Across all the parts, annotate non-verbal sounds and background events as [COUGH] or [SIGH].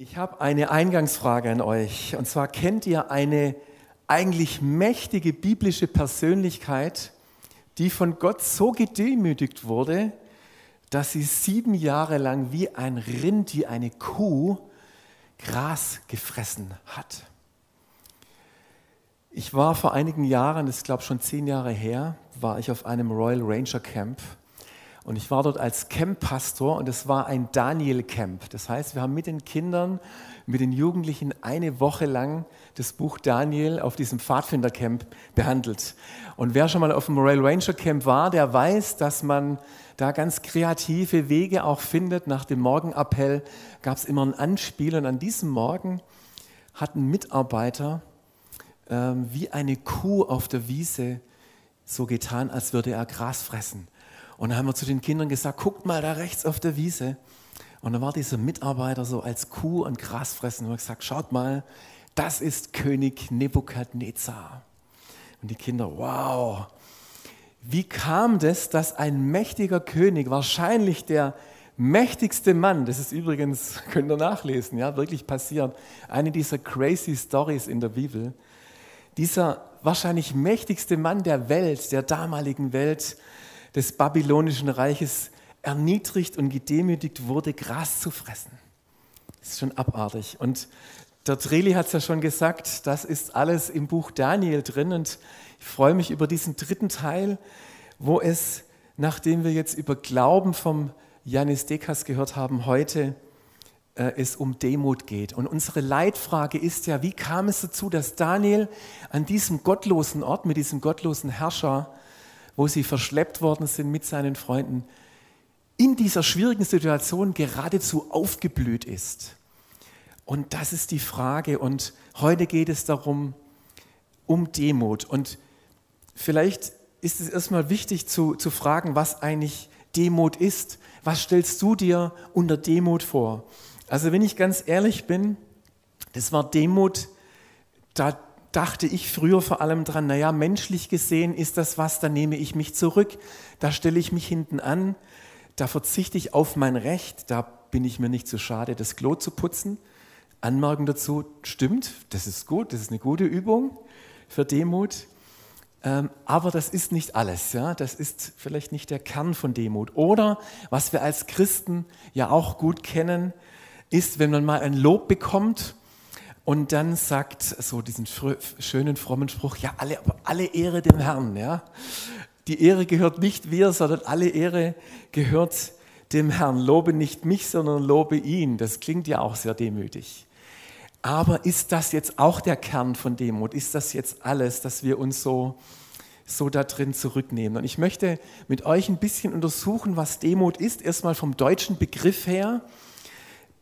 Ich habe eine Eingangsfrage an euch. Und zwar kennt ihr eine eigentlich mächtige biblische Persönlichkeit, die von Gott so gedemütigt wurde, dass sie sieben Jahre lang wie ein Rind, wie eine Kuh Gras gefressen hat. Ich war vor einigen Jahren, das ist glaube schon zehn Jahre her, war ich auf einem Royal Ranger Camp und ich war dort als Camp-Pastor und es war ein Daniel-Camp. Das heißt, wir haben mit den Kindern, mit den Jugendlichen eine Woche lang das Buch Daniel auf diesem Pfadfinder-Camp behandelt. Und wer schon mal auf dem Royal Ranger Camp war, der weiß, dass man da ganz kreative Wege auch findet. Nach dem Morgenappell gab es immer ein Anspiel und an diesem Morgen hat ein Mitarbeiter äh, wie eine Kuh auf der Wiese so getan, als würde er Gras fressen. Und dann haben wir zu den Kindern gesagt, guckt mal da rechts auf der Wiese. Und dann war dieser Mitarbeiter so als Kuh und Gras fressen und hat gesagt, schaut mal, das ist König Nebukadnezar. Und die Kinder, wow. Wie kam das, dass ein mächtiger König, wahrscheinlich der mächtigste Mann, das ist übrigens, [LAUGHS] könnt ihr nachlesen, ja, wirklich passiert, eine dieser crazy Stories in der Bibel, dieser wahrscheinlich mächtigste Mann der Welt, der damaligen Welt, des babylonischen Reiches erniedrigt und gedemütigt wurde, Gras zu fressen. Das ist schon abartig. Und der Treli hat es ja schon gesagt, das ist alles im Buch Daniel drin. Und ich freue mich über diesen dritten Teil, wo es, nachdem wir jetzt über Glauben vom Janis Dekas gehört haben, heute äh, es um Demut geht. Und unsere Leitfrage ist ja, wie kam es dazu, dass Daniel an diesem gottlosen Ort mit diesem gottlosen Herrscher wo sie verschleppt worden sind mit seinen Freunden, in dieser schwierigen Situation geradezu aufgeblüht ist. Und das ist die Frage. Und heute geht es darum, um Demut. Und vielleicht ist es erstmal wichtig zu, zu fragen, was eigentlich Demut ist. Was stellst du dir unter Demut vor? Also wenn ich ganz ehrlich bin, das war Demut, da dachte ich früher vor allem dran, naja, menschlich gesehen ist das was, da nehme ich mich zurück, da stelle ich mich hinten an, da verzichte ich auf mein Recht, da bin ich mir nicht zu so schade, das Klo zu putzen. Anmerkung dazu, stimmt, das ist gut, das ist eine gute Übung für Demut. Ähm, aber das ist nicht alles, ja? das ist vielleicht nicht der Kern von Demut. Oder was wir als Christen ja auch gut kennen, ist, wenn man mal ein Lob bekommt und dann sagt so diesen schönen, frommen Spruch, ja, alle, alle Ehre dem Herrn. Ja? Die Ehre gehört nicht wir, sondern alle Ehre gehört dem Herrn. Lobe nicht mich, sondern lobe ihn. Das klingt ja auch sehr demütig. Aber ist das jetzt auch der Kern von Demut? Ist das jetzt alles, dass wir uns so, so da drin zurücknehmen? Und ich möchte mit euch ein bisschen untersuchen, was Demut ist. Erstmal vom deutschen Begriff her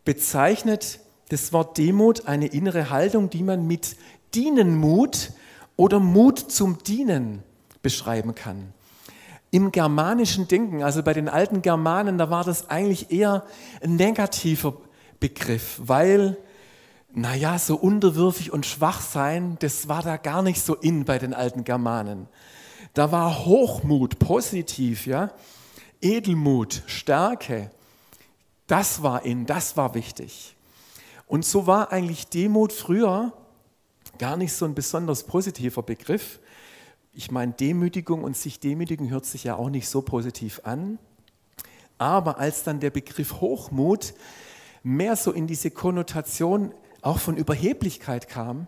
bezeichnet das Wort Demut eine innere Haltung, die man mit Dienenmut oder Mut zum Dienen beschreiben kann. Im germanischen Denken, also bei den alten Germanen, da war das eigentlich eher ein negativer Begriff, weil, naja, so unterwürfig und schwach sein, das war da gar nicht so in bei den alten Germanen. Da war Hochmut positiv, ja, Edelmut, Stärke, das war in, das war wichtig. Und so war eigentlich Demut früher gar nicht so ein besonders positiver Begriff. Ich meine, Demütigung und sich demütigen hört sich ja auch nicht so positiv an. Aber als dann der Begriff Hochmut mehr so in diese Konnotation auch von Überheblichkeit kam,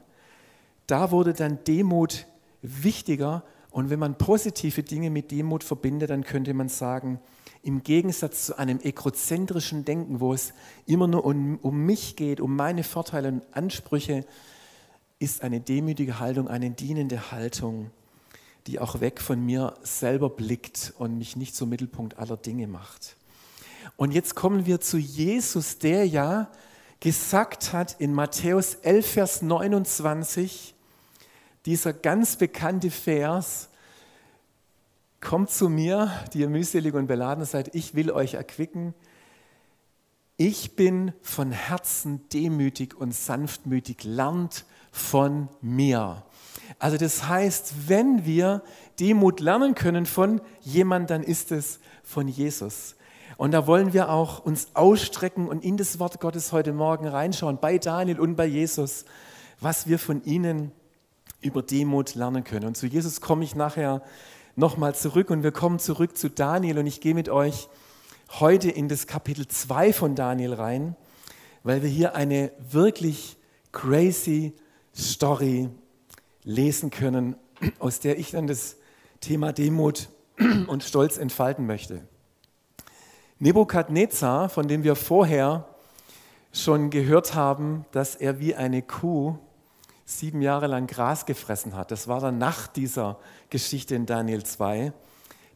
da wurde dann Demut wichtiger. Und wenn man positive Dinge mit Demut verbindet, dann könnte man sagen, im Gegensatz zu einem egozentrischen Denken, wo es immer nur um, um mich geht, um meine Vorteile und Ansprüche, ist eine demütige Haltung, eine dienende Haltung, die auch weg von mir selber blickt und mich nicht zum Mittelpunkt aller Dinge macht. Und jetzt kommen wir zu Jesus, der ja gesagt hat in Matthäus 11, Vers 29, dieser ganz bekannte Vers, Kommt zu mir, die ihr mühselig und beladen seid, ich will euch erquicken. Ich bin von Herzen demütig und sanftmütig, lernt von mir. Also das heißt, wenn wir Demut lernen können von jemand, dann ist es von Jesus. Und da wollen wir auch uns ausstrecken und in das Wort Gottes heute Morgen reinschauen, bei Daniel und bei Jesus, was wir von ihnen über Demut lernen können. Und zu Jesus komme ich nachher nochmal zurück und wir kommen zurück zu Daniel und ich gehe mit euch heute in das Kapitel 2 von Daniel rein, weil wir hier eine wirklich crazy Story lesen können, aus der ich dann das Thema Demut und Stolz entfalten möchte. Nebukadnezar, von dem wir vorher schon gehört haben, dass er wie eine Kuh sieben Jahre lang Gras gefressen hat, das war dann nach dieser Geschichte in Daniel 2,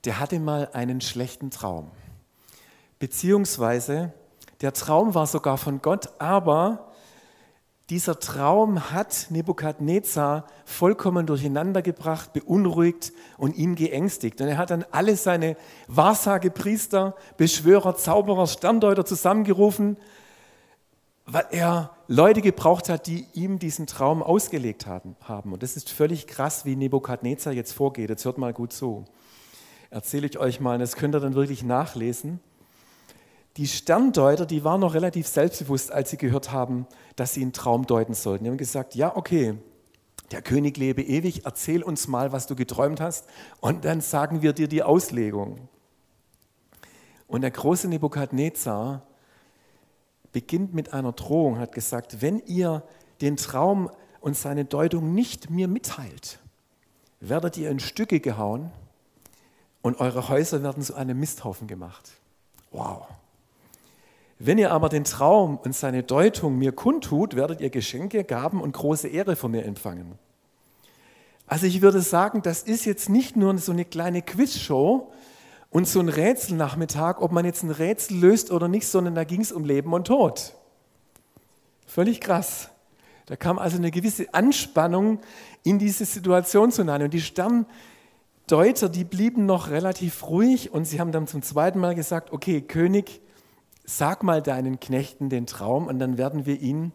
der hatte mal einen schlechten Traum. Beziehungsweise der Traum war sogar von Gott, aber dieser Traum hat Nebukadnezar vollkommen durcheinander gebracht, beunruhigt und ihn geängstigt. Und er hat dann alle seine Wahrsagepriester, Beschwörer, Zauberer, Sterndeuter zusammengerufen, weil er Leute gebraucht hat, die ihm diesen Traum ausgelegt haben. Und das ist völlig krass, wie Nebukadnezar jetzt vorgeht. Jetzt hört mal gut zu. Erzähle ich euch mal, das könnt ihr dann wirklich nachlesen. Die Sterndeuter, die waren noch relativ selbstbewusst, als sie gehört haben, dass sie einen Traum deuten sollten. Die haben gesagt, ja, okay, der König lebe ewig, erzähl uns mal, was du geträumt hast und dann sagen wir dir die Auslegung. Und der große Nebukadnezar beginnt mit einer Drohung, hat gesagt, wenn ihr den Traum und seine Deutung nicht mir mitteilt, werdet ihr in Stücke gehauen und eure Häuser werden zu einem Misthaufen gemacht. Wow. Wenn ihr aber den Traum und seine Deutung mir kundtut, werdet ihr Geschenke, Gaben und große Ehre von mir empfangen. Also ich würde sagen, das ist jetzt nicht nur so eine kleine Quizshow und so ein Rätselnachmittag, ob man jetzt ein Rätsel löst oder nicht, sondern da ging es um Leben und Tod. Völlig krass. Da kam also eine gewisse Anspannung in diese Situation hinein. Und die Sterndeuter, die blieben noch relativ ruhig und sie haben dann zum zweiten Mal gesagt, okay, König, sag mal deinen Knechten den Traum und dann werden wir ihn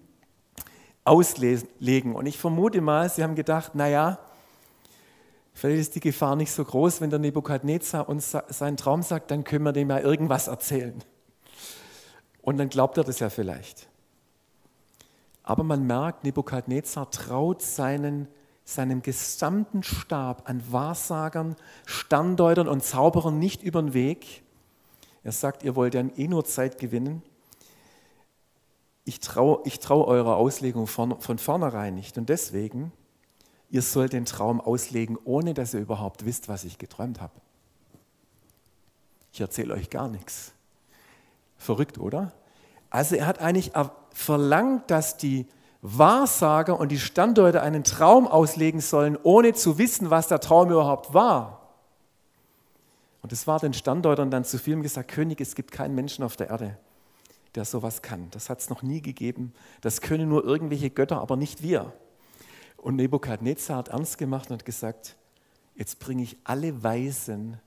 auslegen. Und ich vermute mal, sie haben gedacht, naja, vielleicht ist die Gefahr nicht so groß, wenn der Nebukadnezar uns seinen Traum sagt, dann können wir dem ja irgendwas erzählen. Und dann glaubt er das ja vielleicht. Aber man merkt, Nebukadnezar traut seinen, seinem gesamten Stab an Wahrsagern, Sterndeutern und Zauberern nicht über den Weg er sagt, ihr wollt ja eh nur Zeit gewinnen. Ich traue ich trau eurer Auslegung von, von vornherein nicht. Und deswegen, ihr sollt den Traum auslegen, ohne dass ihr überhaupt wisst, was ich geträumt habe. Ich erzähle euch gar nichts. Verrückt, oder? Also er hat eigentlich verlangt, dass die Wahrsager und die Standorte einen Traum auslegen sollen, ohne zu wissen, was der Traum überhaupt war. Und es war den Standdeutern dann zu viel gesagt, König, es gibt keinen Menschen auf der Erde, der sowas kann. Das hat es noch nie gegeben. Das können nur irgendwelche Götter, aber nicht wir. Und Nebukadnezar hat ernst gemacht und gesagt, jetzt bringe ich alle Weisen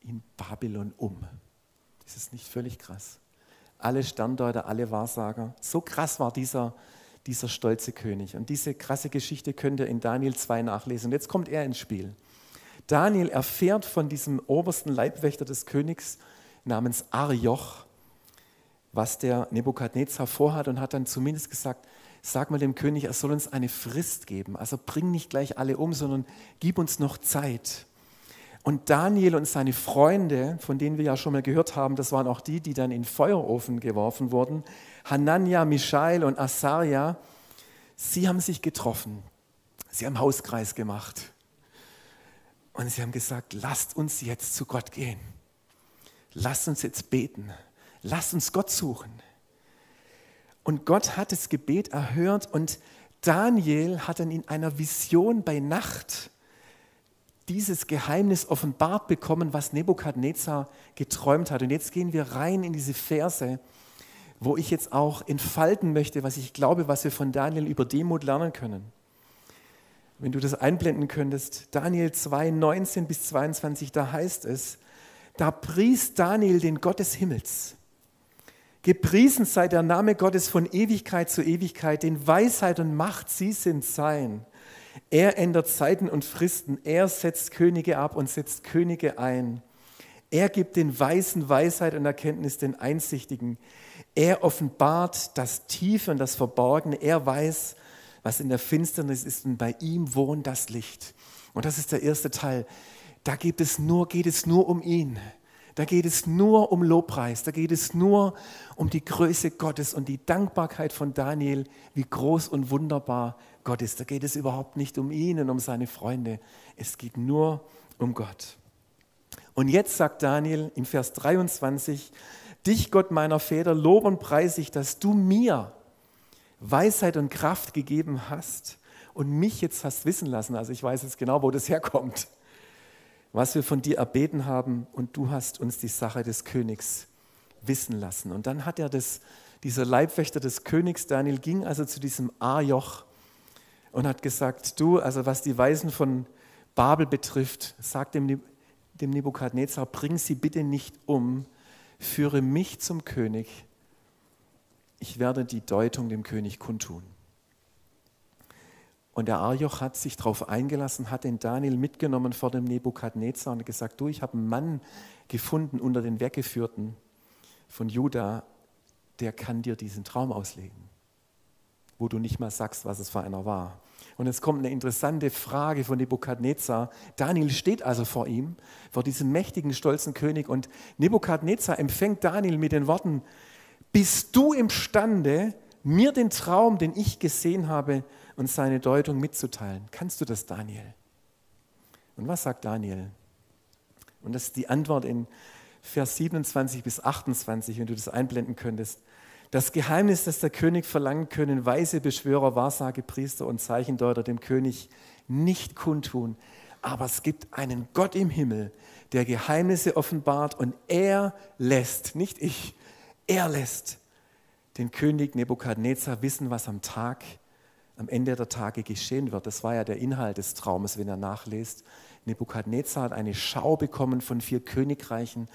in Babylon um. Das ist nicht völlig krass. Alle Sterndeuter, alle Wahrsager. So krass war dieser, dieser stolze König. Und diese krasse Geschichte könnt ihr in Daniel 2 nachlesen. Und jetzt kommt er ins Spiel. Daniel erfährt von diesem obersten Leibwächter des Königs namens Arioch, was der Nebukadnezar vorhat und hat dann zumindest gesagt, sag mal dem König, er soll uns eine Frist geben. Also bring nicht gleich alle um, sondern gib uns noch Zeit. Und Daniel und seine Freunde, von denen wir ja schon mal gehört haben, das waren auch die, die dann in Feuerofen geworfen wurden, Hanania, Mishael und Asaria, sie haben sich getroffen. Sie haben Hauskreis gemacht. Und sie haben gesagt, lasst uns jetzt zu Gott gehen. Lasst uns jetzt beten. Lasst uns Gott suchen. Und Gott hat das Gebet erhört und Daniel hat dann in einer Vision bei Nacht dieses Geheimnis offenbart bekommen, was Nebukadnezar geträumt hat. Und jetzt gehen wir rein in diese Verse, wo ich jetzt auch entfalten möchte, was ich glaube, was wir von Daniel über Demut lernen können wenn du das einblenden könntest, Daniel 2, 19 bis 22, da heißt es, da pries Daniel den Gott des Himmels. Gepriesen sei der Name Gottes von Ewigkeit zu Ewigkeit, denn Weisheit und Macht, sie sind sein. Er ändert Zeiten und Fristen, er setzt Könige ab und setzt Könige ein. Er gibt den Weisen Weisheit und Erkenntnis, den Einsichtigen. Er offenbart das Tiefe und das Verborgene. Er weiß, was in der Finsternis ist und bei ihm wohnt das Licht. Und das ist der erste Teil. Da geht es nur, geht es nur um ihn. Da geht es nur um Lobpreis, da geht es nur um die Größe Gottes und die Dankbarkeit von Daniel, wie groß und wunderbar Gott ist. Da geht es überhaupt nicht um ihn und um seine Freunde. Es geht nur um Gott. Und jetzt sagt Daniel in Vers 23, dich Gott meiner Väter, lob und preis ich, dass du mir Weisheit und Kraft gegeben hast und mich jetzt hast wissen lassen. Also ich weiß jetzt genau, wo das herkommt was wir von dir erbeten haben und du hast uns die Sache des Königs wissen lassen. Und dann hat er das, dieser Leibwächter des Königs, Daniel, ging also zu diesem Arjoch und hat gesagt, du, also was die Weisen von Babel betrifft, sag dem, dem Nebukadnezar, bring sie bitte nicht um, führe mich zum König, ich werde die Deutung dem König kundtun. Und der Arjoch hat sich darauf eingelassen, hat den Daniel mitgenommen vor dem Nebukadnezar und gesagt, du, ich habe einen Mann gefunden unter den Weggeführten von Juda, der kann dir diesen Traum auslegen, wo du nicht mal sagst, was es für einer war. Und jetzt kommt eine interessante Frage von Nebukadnezar. Daniel steht also vor ihm, vor diesem mächtigen, stolzen König und Nebukadnezar empfängt Daniel mit den Worten, bist du imstande, mir den Traum, den ich gesehen habe, und seine Deutung mitzuteilen. Kannst du das, Daniel? Und was sagt Daniel? Und das ist die Antwort in Vers 27 bis 28, wenn du das einblenden könntest. Das Geheimnis, das der König verlangen können weise Beschwörer, Wahrsagepriester und Zeichendeuter dem König nicht kundtun. Aber es gibt einen Gott im Himmel, der Geheimnisse offenbart und er lässt, nicht ich, er lässt den König Nebukadnezar wissen, was am Tag am Ende der Tage geschehen wird. Das war ja der Inhalt des Traumes, wenn er nachliest. Nebukadnezar hat eine Schau bekommen von vier Königreichen,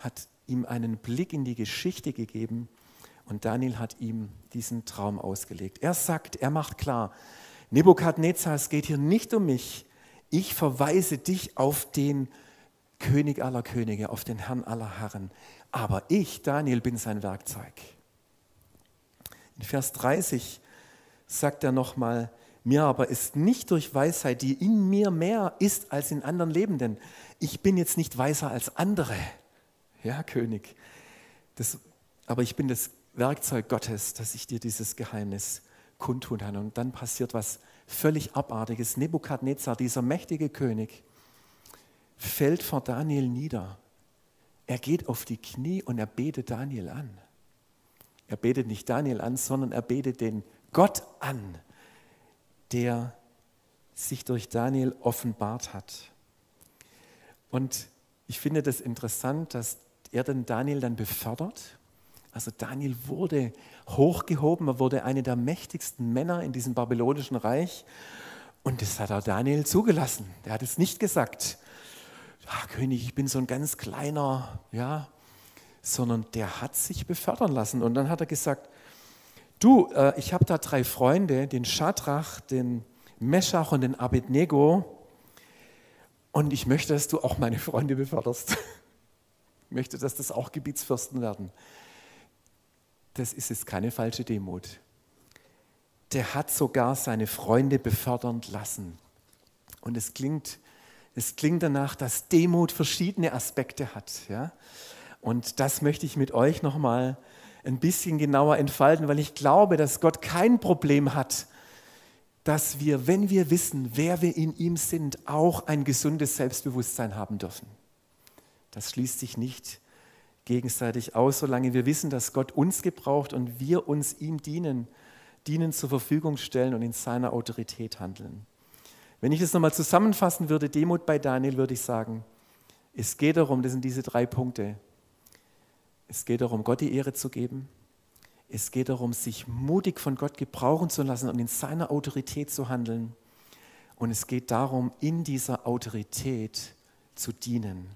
hat ihm einen Blick in die Geschichte gegeben und Daniel hat ihm diesen Traum ausgelegt. Er sagt, er macht klar, Nebukadnezar, es geht hier nicht um mich. Ich verweise dich auf den König aller Könige, auf den Herrn aller Herren. Aber ich, Daniel, bin sein Werkzeug. In Vers 30 sagt er nochmal, mir aber ist nicht durch Weisheit, die in mir mehr ist als in anderen Lebenden. Ich bin jetzt nicht weiser als andere. Ja, König. Das, aber ich bin das Werkzeug Gottes, dass ich dir dieses Geheimnis kundtun kann. Und dann passiert was völlig Abartiges. Nebukadnezar, dieser mächtige König, fällt vor Daniel nieder. Er geht auf die Knie und er betet Daniel an. Er betet nicht Daniel an, sondern er betet den Gott an, der sich durch Daniel offenbart hat. Und ich finde das interessant, dass er den Daniel dann befördert. Also Daniel wurde hochgehoben, er wurde einer der mächtigsten Männer in diesem babylonischen Reich. Und das hat auch Daniel zugelassen. Er hat es nicht gesagt, ah, König, ich bin so ein ganz kleiner, ja, sondern der hat sich befördern lassen. Und dann hat er gesagt, du, äh, ich habe da drei Freunde, den Schadrach, den Meschach und den Abednego. Und ich möchte, dass du auch meine Freunde beförderst. [LAUGHS] ich möchte, dass das auch Gebietsfürsten werden. Das ist jetzt keine falsche Demut. Der hat sogar seine Freunde befördern lassen. Und es klingt, es klingt danach, dass Demut verschiedene Aspekte hat. Ja? Und das möchte ich mit euch nochmal mal ein bisschen genauer entfalten, weil ich glaube, dass Gott kein Problem hat, dass wir, wenn wir wissen, wer wir in ihm sind, auch ein gesundes Selbstbewusstsein haben dürfen. Das schließt sich nicht gegenseitig aus, solange wir wissen, dass Gott uns gebraucht und wir uns ihm dienen, dienen zur Verfügung stellen und in seiner Autorität handeln. Wenn ich das nochmal zusammenfassen würde, Demut bei Daniel, würde ich sagen, es geht darum, das sind diese drei Punkte. Es geht darum, Gott die Ehre zu geben. Es geht darum, sich mutig von Gott gebrauchen zu lassen und in seiner Autorität zu handeln. Und es geht darum, in dieser Autorität zu dienen.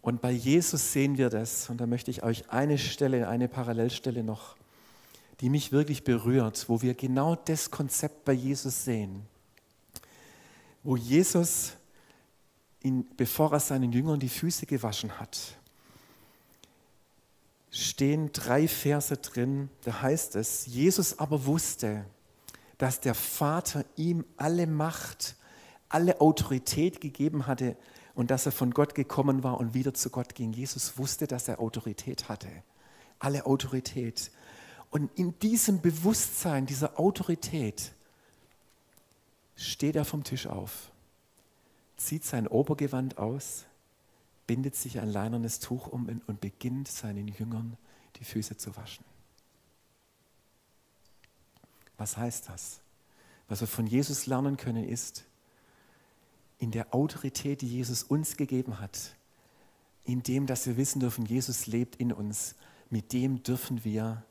Und bei Jesus sehen wir das. Und da möchte ich euch eine Stelle, eine Parallelstelle noch, die mich wirklich berührt, wo wir genau das Konzept bei Jesus sehen. Wo Jesus ihn, bevor er seinen Jüngern die Füße gewaschen hat, stehen drei Verse drin, da heißt es, Jesus aber wusste, dass der Vater ihm alle Macht, alle Autorität gegeben hatte und dass er von Gott gekommen war und wieder zu Gott ging. Jesus wusste, dass er Autorität hatte, alle Autorität. Und in diesem Bewusstsein dieser Autorität steht er vom Tisch auf, zieht sein Obergewand aus, bindet sich ein leinernes Tuch um und beginnt seinen Jüngern die Füße zu waschen. Was heißt das? Was wir von Jesus lernen können, ist, in der Autorität, die Jesus uns gegeben hat, in dem, dass wir wissen dürfen, Jesus lebt in uns, mit dem dürfen wir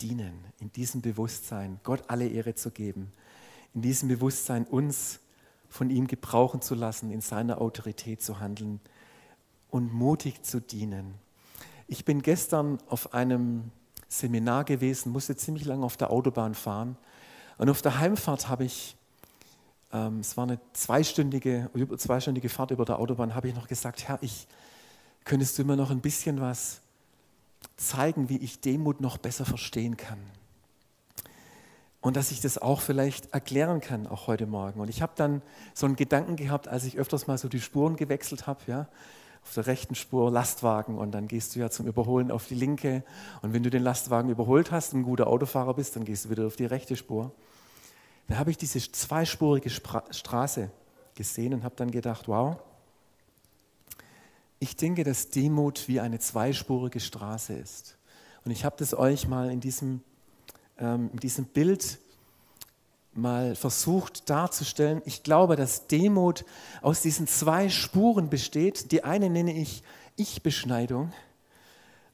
dienen, in diesem Bewusstsein, Gott alle Ehre zu geben, in diesem Bewusstsein uns von ihm gebrauchen zu lassen, in seiner Autorität zu handeln und mutig zu dienen. Ich bin gestern auf einem Seminar gewesen, musste ziemlich lange auf der Autobahn fahren. Und auf der Heimfahrt habe ich, ähm, es war eine zweistündige, über zweistündige Fahrt über der Autobahn, habe ich noch gesagt, Herr, ich, könntest du mir noch ein bisschen was zeigen, wie ich Demut noch besser verstehen kann? Und dass ich das auch vielleicht erklären kann, auch heute Morgen. Und ich habe dann so einen Gedanken gehabt, als ich öfters mal so die Spuren gewechselt habe, ja, auf der rechten Spur Lastwagen und dann gehst du ja zum Überholen auf die linke. Und wenn du den Lastwagen überholt hast und ein guter Autofahrer bist, dann gehst du wieder auf die rechte Spur. Dann habe ich diese zweispurige Straße gesehen und habe dann gedacht, wow, ich denke, dass Demut wie eine zweispurige Straße ist. Und ich habe das euch mal in diesem, ähm, in diesem Bild mal versucht darzustellen. Ich glaube, dass Demut aus diesen zwei Spuren besteht. Die eine nenne ich Ich-Beschneidung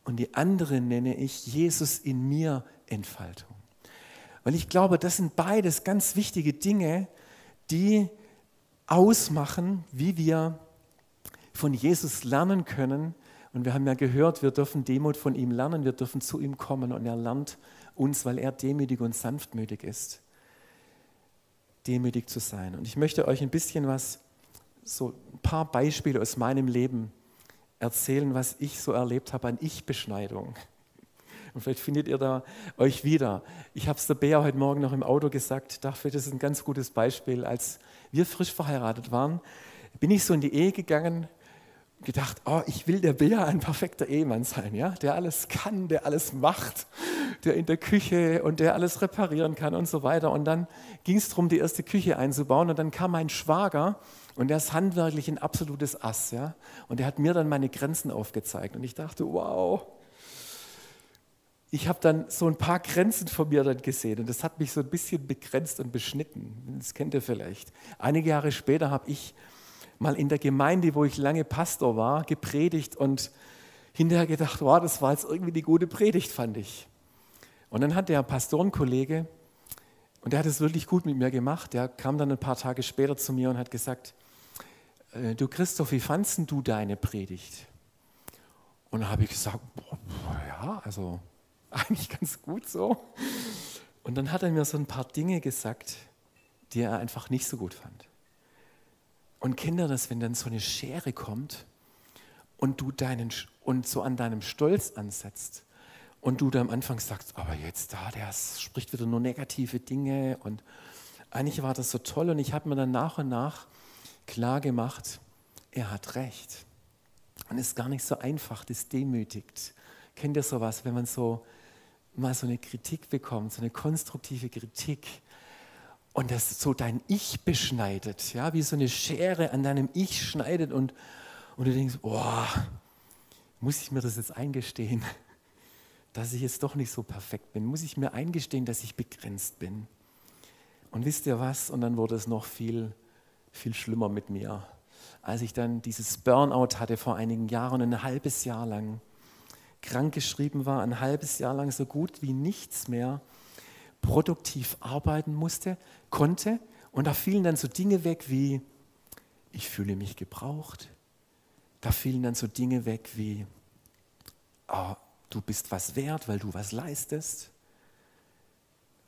und die andere nenne ich Jesus in mir Entfaltung. Weil ich glaube, das sind beides ganz wichtige Dinge, die ausmachen, wie wir von Jesus lernen können. Und wir haben ja gehört, wir dürfen Demut von ihm lernen, wir dürfen zu ihm kommen und er lernt uns, weil er demütig und sanftmütig ist demütig zu sein. Und ich möchte euch ein bisschen was, so ein paar Beispiele aus meinem Leben erzählen, was ich so erlebt habe an Ich-Beschneidung. Und vielleicht findet ihr da euch wieder. Ich habe es der Bea heute Morgen noch im Auto gesagt, dafür das ist ein ganz gutes Beispiel. Als wir frisch verheiratet waren, bin ich so in die Ehe gegangen gedacht, oh, ich will der Bea ein perfekter Ehemann sein, ja? der alles kann, der alles macht, der in der Küche und der alles reparieren kann und so weiter. Und dann ging es darum, die erste Küche einzubauen und dann kam mein Schwager und der ist handwerklich ein absolutes Ass. Ja? Und der hat mir dann meine Grenzen aufgezeigt und ich dachte, wow, ich habe dann so ein paar Grenzen von mir dann gesehen und das hat mich so ein bisschen begrenzt und beschnitten. Das kennt ihr vielleicht. Einige Jahre später habe ich mal in der Gemeinde, wo ich lange Pastor war, gepredigt und hinterher gedacht, wow, das war jetzt irgendwie die gute Predigt, fand ich. Und dann hat der Pastorenkollege, und der hat es wirklich gut mit mir gemacht, der kam dann ein paar Tage später zu mir und hat gesagt, äh, du Christoph, wie fandst du deine Predigt? Und dann habe ich gesagt, boah, ja, also [LAUGHS] eigentlich ganz gut so. Und dann hat er mir so ein paar Dinge gesagt, die er einfach nicht so gut fand. Und Kinder, das, wenn dann so eine Schere kommt und du deinen und so an deinem Stolz ansetzt und du da am Anfang sagst, aber jetzt da, der spricht wieder nur negative Dinge und eigentlich war das so toll und ich habe mir dann nach und nach klar gemacht, er hat recht. Und es ist gar nicht so einfach, das demütigt. Kennt ihr sowas, wenn man so mal so eine Kritik bekommt, so eine konstruktive Kritik? und das so dein Ich beschneidet, ja, wie so eine Schere an deinem Ich schneidet und, und du denkst, boah, muss ich mir das jetzt eingestehen, dass ich jetzt doch nicht so perfekt bin? Muss ich mir eingestehen, dass ich begrenzt bin? Und wisst ihr was? Und dann wurde es noch viel, viel schlimmer mit mir. Als ich dann dieses Burnout hatte vor einigen Jahren, ein halbes Jahr lang krankgeschrieben war, ein halbes Jahr lang so gut wie nichts mehr, produktiv arbeiten musste, konnte. Und da fielen dann so Dinge weg wie, ich fühle mich gebraucht. Da fielen dann so Dinge weg wie, oh, du bist was wert, weil du was leistest.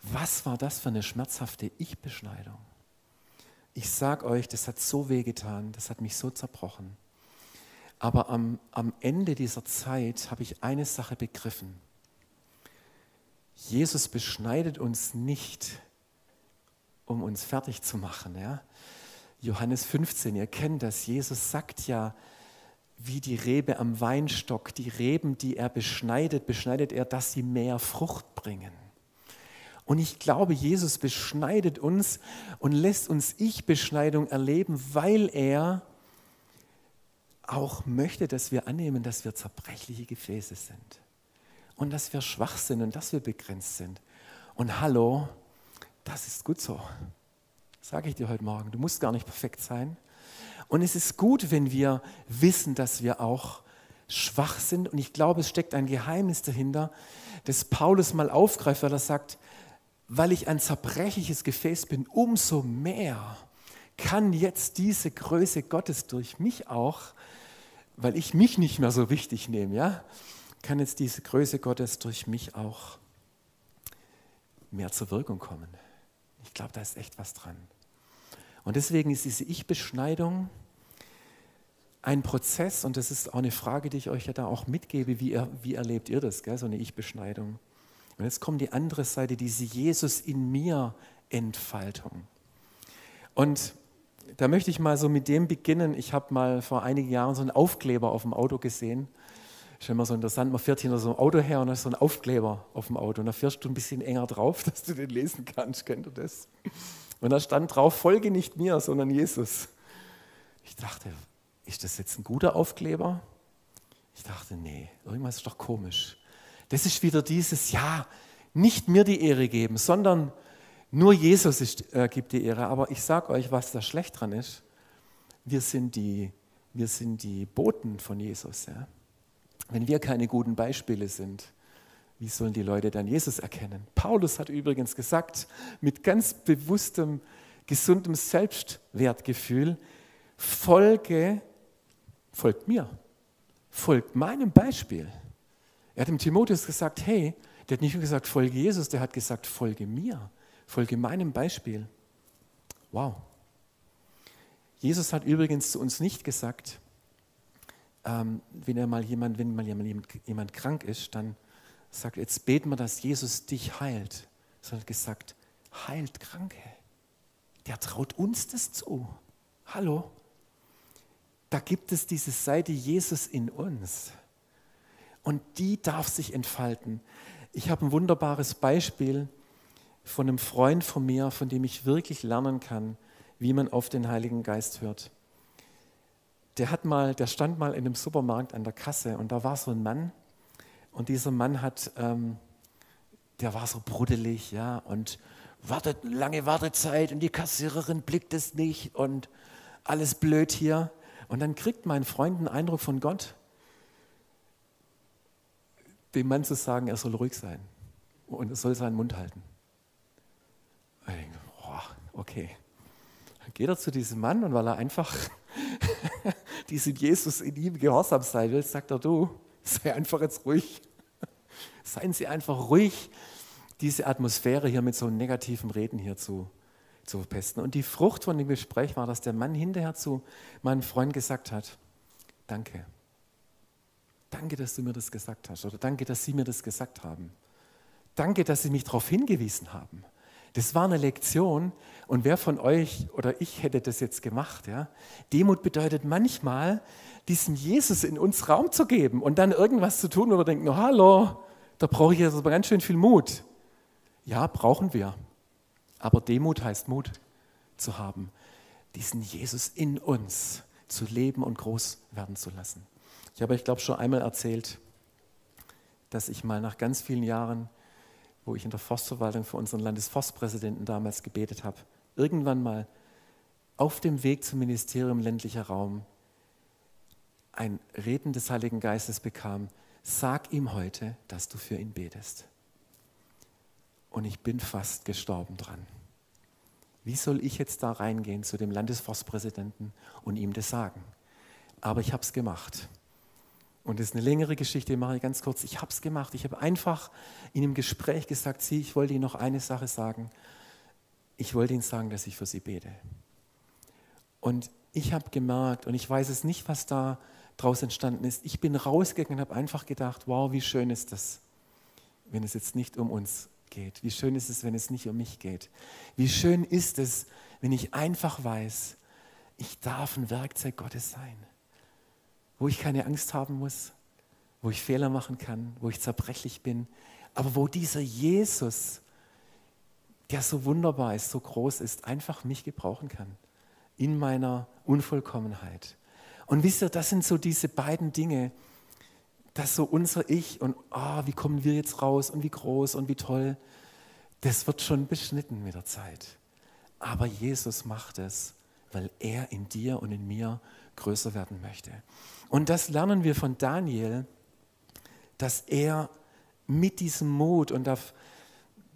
Was war das für eine schmerzhafte Ich-Beschneidung? Ich sag euch, das hat so wehgetan, das hat mich so zerbrochen. Aber am, am Ende dieser Zeit habe ich eine Sache begriffen. Jesus beschneidet uns nicht, um uns fertig zu machen. Ja? Johannes 15, ihr kennt das. Jesus sagt ja, wie die Rebe am Weinstock, die Reben, die er beschneidet, beschneidet er, dass sie mehr Frucht bringen. Und ich glaube, Jesus beschneidet uns und lässt uns Ich-Beschneidung erleben, weil er auch möchte, dass wir annehmen, dass wir zerbrechliche Gefäße sind und dass wir schwach sind und dass wir begrenzt sind. Und hallo, das ist gut so. Sage ich dir heute Morgen. Du musst gar nicht perfekt sein. Und es ist gut, wenn wir wissen, dass wir auch schwach sind. Und ich glaube, es steckt ein Geheimnis dahinter, das Paulus mal aufgreift, weil er sagt, weil ich ein zerbrechliches Gefäß bin, umso mehr kann jetzt diese Größe Gottes durch mich auch, weil ich mich nicht mehr so wichtig nehme, ja, kann jetzt diese Größe Gottes durch mich auch mehr zur Wirkung kommen. Ich glaube, da ist echt was dran. Und deswegen ist diese Ich-Beschneidung ein Prozess, und das ist auch eine Frage, die ich euch ja da auch mitgebe, wie, wie erlebt ihr das, gell, so eine Ich-Beschneidung? Und jetzt kommt die andere Seite, diese Jesus in mir Entfaltung. Und da möchte ich mal so mit dem beginnen. Ich habe mal vor einigen Jahren so einen Aufkleber auf dem Auto gesehen. Ist immer so interessant, man fährt hinter so einem Auto her und da ist so ein Aufkleber auf dem Auto. Und da fährst du ein bisschen enger drauf, [LAUGHS] dass du den lesen kannst. Kennt ihr das? Und da stand drauf, folge nicht mir, sondern Jesus. Ich dachte, ist das jetzt ein guter Aufkleber? Ich dachte, nee, irgendwas ist doch komisch. Das ist wieder dieses, ja, nicht mir die Ehre geben, sondern nur Jesus ist, äh, gibt die Ehre. Aber ich sage euch, was da schlecht dran ist. Wir sind die, wir sind die Boten von Jesus. Ja? Wenn wir keine guten Beispiele sind, wie sollen die Leute dann Jesus erkennen? Paulus hat übrigens gesagt, mit ganz bewusstem, gesundem Selbstwertgefühl, folge, folgt mir, folgt meinem Beispiel. Er hat dem Timotheus gesagt, hey, der hat nicht nur gesagt, folge Jesus, der hat gesagt, folge mir, folge meinem Beispiel. Wow. Jesus hat übrigens zu uns nicht gesagt, ähm, wenn, er mal jemand, wenn mal jemand, jemand krank ist, dann sagt, jetzt beten wir, dass Jesus dich heilt. Sondern gesagt, heilt Kranke. Der traut uns das zu. Hallo? Da gibt es diese Seite Jesus in uns und die darf sich entfalten. Ich habe ein wunderbares Beispiel von einem Freund von mir, von dem ich wirklich lernen kann, wie man auf den Heiligen Geist hört. Der, hat mal, der stand mal in einem Supermarkt an der Kasse und da war so ein Mann und dieser Mann hat, ähm, der war so bruddelig, ja, und wartet lange Wartezeit und die Kassiererin blickt es nicht und alles blöd hier. Und dann kriegt mein Freund einen Eindruck von Gott dem Mann zu sagen, er soll ruhig sein und er soll seinen Mund halten. Ich denke, boah, okay. Dann geht er zu diesem Mann und weil er einfach [LAUGHS] diesem Jesus in ihm gehorsam sein will, sagt er, du, sei einfach jetzt ruhig. [LAUGHS] Seien Sie einfach ruhig, diese Atmosphäre hier mit so negativen Reden hier zu, zu pesten. Und die Frucht von dem Gespräch war, dass der Mann hinterher zu meinem Freund gesagt hat, danke. Danke, dass du mir das gesagt hast oder danke, dass Sie mir das gesagt haben. Danke, dass Sie mich darauf hingewiesen haben. Das war eine Lektion und wer von euch oder ich hätte das jetzt gemacht. Ja? Demut bedeutet manchmal, diesem Jesus in uns Raum zu geben und dann irgendwas zu tun, wo wir denken, oh, hallo, da brauche ich jetzt aber ganz schön viel Mut. Ja, brauchen wir. Aber Demut heißt Mut zu haben, diesen Jesus in uns zu leben und groß werden zu lassen. Ich habe euch, glaube schon einmal erzählt, dass ich mal nach ganz vielen Jahren, wo ich in der Forstverwaltung für unseren Landesforstpräsidenten damals gebetet habe, irgendwann mal auf dem Weg zum Ministerium ländlicher Raum ein Reden des Heiligen Geistes bekam, sag ihm heute, dass du für ihn betest. Und ich bin fast gestorben dran. Wie soll ich jetzt da reingehen zu dem Landesforstpräsidenten und ihm das sagen? Aber ich habe es gemacht. Und das ist eine längere Geschichte, mache ich ganz kurz. Ich habe es gemacht. Ich habe einfach in einem Gespräch gesagt, Sie, ich wollte Ihnen noch eine Sache sagen. Ich wollte Ihnen sagen, dass ich für Sie bete. Und ich habe gemerkt, und ich weiß es nicht, was da draus entstanden ist, ich bin rausgegangen und habe einfach gedacht, wow, wie schön ist das, wenn es jetzt nicht um uns geht. Wie schön ist es, wenn es nicht um mich geht. Wie schön ist es, wenn ich einfach weiß, ich darf ein Werkzeug Gottes sein, wo ich keine Angst haben muss, wo ich Fehler machen kann, wo ich zerbrechlich bin, aber wo dieser Jesus, der so wunderbar ist, so groß ist, einfach mich gebrauchen kann in meiner Unvollkommenheit. Und wisst ihr, das sind so diese beiden Dinge, dass so unser Ich und oh, wie kommen wir jetzt raus und wie groß und wie toll, das wird schon beschnitten mit der Zeit. Aber Jesus macht es, weil er in dir und in mir größer werden möchte. Und das lernen wir von Daniel, dass er mit diesem Mut, und da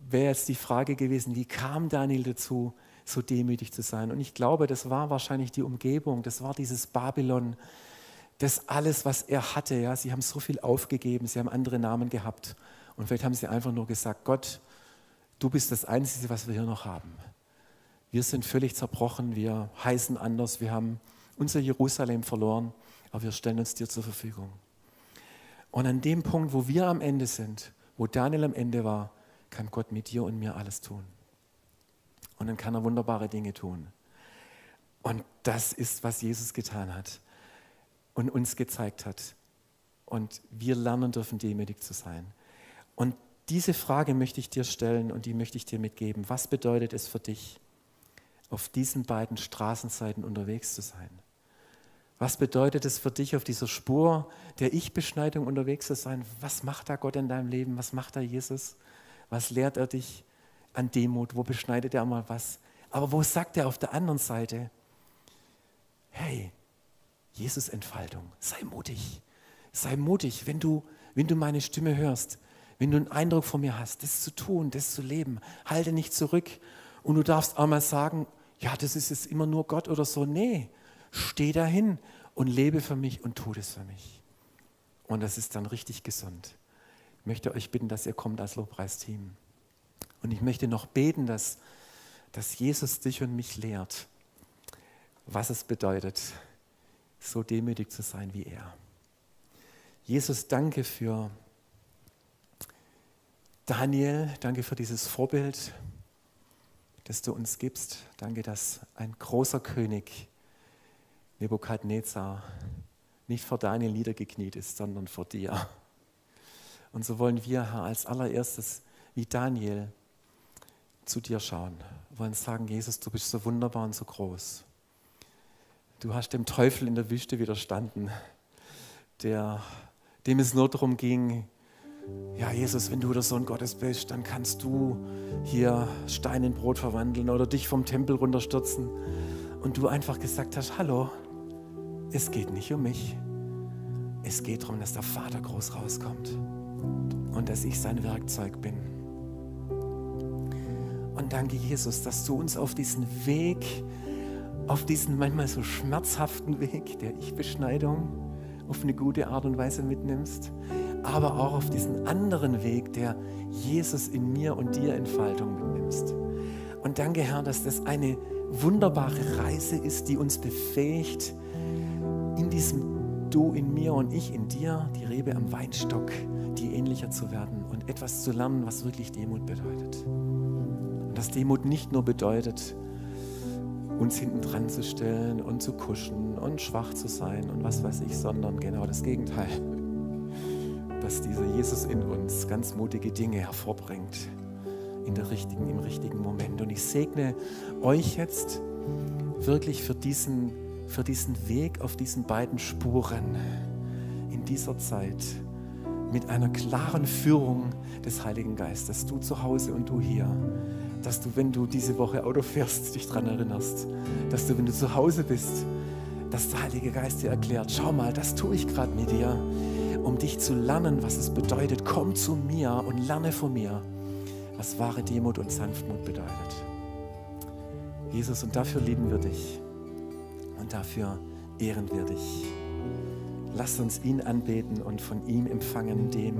wäre jetzt die Frage gewesen, wie kam Daniel dazu, so demütig zu sein. Und ich glaube, das war wahrscheinlich die Umgebung, das war dieses Babylon, das alles, was er hatte. Ja, sie haben so viel aufgegeben, sie haben andere Namen gehabt. Und vielleicht haben sie einfach nur gesagt, Gott, du bist das Einzige, was wir hier noch haben. Wir sind völlig zerbrochen, wir heißen anders, wir haben unser Jerusalem verloren, aber wir stellen uns dir zur Verfügung. Und an dem Punkt, wo wir am Ende sind, wo Daniel am Ende war, kann Gott mit dir und mir alles tun. Und dann kann er wunderbare Dinge tun. Und das ist, was Jesus getan hat und uns gezeigt hat. Und wir lernen dürfen, demütig zu sein. Und diese Frage möchte ich dir stellen und die möchte ich dir mitgeben. Was bedeutet es für dich, auf diesen beiden Straßenseiten unterwegs zu sein? Was bedeutet es für dich, auf dieser Spur der Ich-Beschneidung unterwegs zu sein? Was macht da Gott in deinem Leben? Was macht da Jesus? Was lehrt er dich? An Demut, wo beschneidet er mal was. Aber wo sagt er auf der anderen Seite, hey, Jesus-Entfaltung, sei mutig. Sei mutig, wenn du, wenn du meine Stimme hörst, wenn du einen Eindruck von mir hast, das zu tun, das zu leben. Halte nicht zurück. Und du darfst auch mal sagen, ja, das ist jetzt immer nur Gott oder so. Nee, steh dahin und lebe für mich und tu das für mich. Und das ist dann richtig gesund. Ich möchte euch bitten, dass ihr kommt als Lobpreisteam. Und ich möchte noch beten, dass, dass Jesus dich und mich lehrt, was es bedeutet, so demütig zu sein wie er. Jesus, danke für Daniel, danke für dieses Vorbild, das du uns gibst. Danke, dass ein großer König, Nebukadnezar, nicht vor Daniel niedergekniet ist, sondern vor dir. Und so wollen wir, Herr, als allererstes wie Daniel zu dir schauen, wollen sagen, Jesus, du bist so wunderbar und so groß. Du hast dem Teufel in der Wüste widerstanden, der, dem es nur darum ging, ja Jesus, wenn du der Sohn Gottes bist, dann kannst du hier Stein in Brot verwandeln oder dich vom Tempel runterstürzen. Und du einfach gesagt hast, hallo, es geht nicht um mich. Es geht darum, dass der Vater groß rauskommt und dass ich sein Werkzeug bin. Und danke, Jesus, dass du uns auf diesen Weg, auf diesen manchmal so schmerzhaften Weg der Ich-Beschneidung auf eine gute Art und Weise mitnimmst, aber auch auf diesen anderen Weg der Jesus in mir und dir Entfaltung mitnimmst. Und danke, Herr, dass das eine wunderbare Reise ist, die uns befähigt, in diesem Du in mir und ich in dir, die Rebe am Weinstock, die ähnlicher zu werden und etwas zu lernen, was wirklich Demut bedeutet. Dass Demut nicht nur bedeutet, uns hinten dran zu stellen und zu kuschen und schwach zu sein und was weiß ich, sondern genau das Gegenteil. Dass dieser Jesus in uns ganz mutige Dinge hervorbringt in der richtigen, im richtigen Moment. Und ich segne euch jetzt wirklich für diesen, für diesen Weg auf diesen beiden Spuren in dieser Zeit mit einer klaren Führung des Heiligen Geistes, du zu Hause und du hier dass du, wenn du diese Woche Auto fährst, dich daran erinnerst, dass du, wenn du zu Hause bist, dass der Heilige Geist dir erklärt, schau mal, das tue ich gerade mit dir, um dich zu lernen, was es bedeutet. Komm zu mir und lerne von mir, was wahre Demut und Sanftmut bedeutet. Jesus, und dafür lieben wir dich und dafür ehren wir dich. Lass uns ihn anbeten und von ihm empfangen, dem,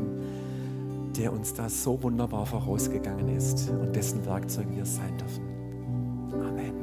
der uns da so wunderbar vorausgegangen ist und dessen Werkzeug wir sein dürfen. Amen.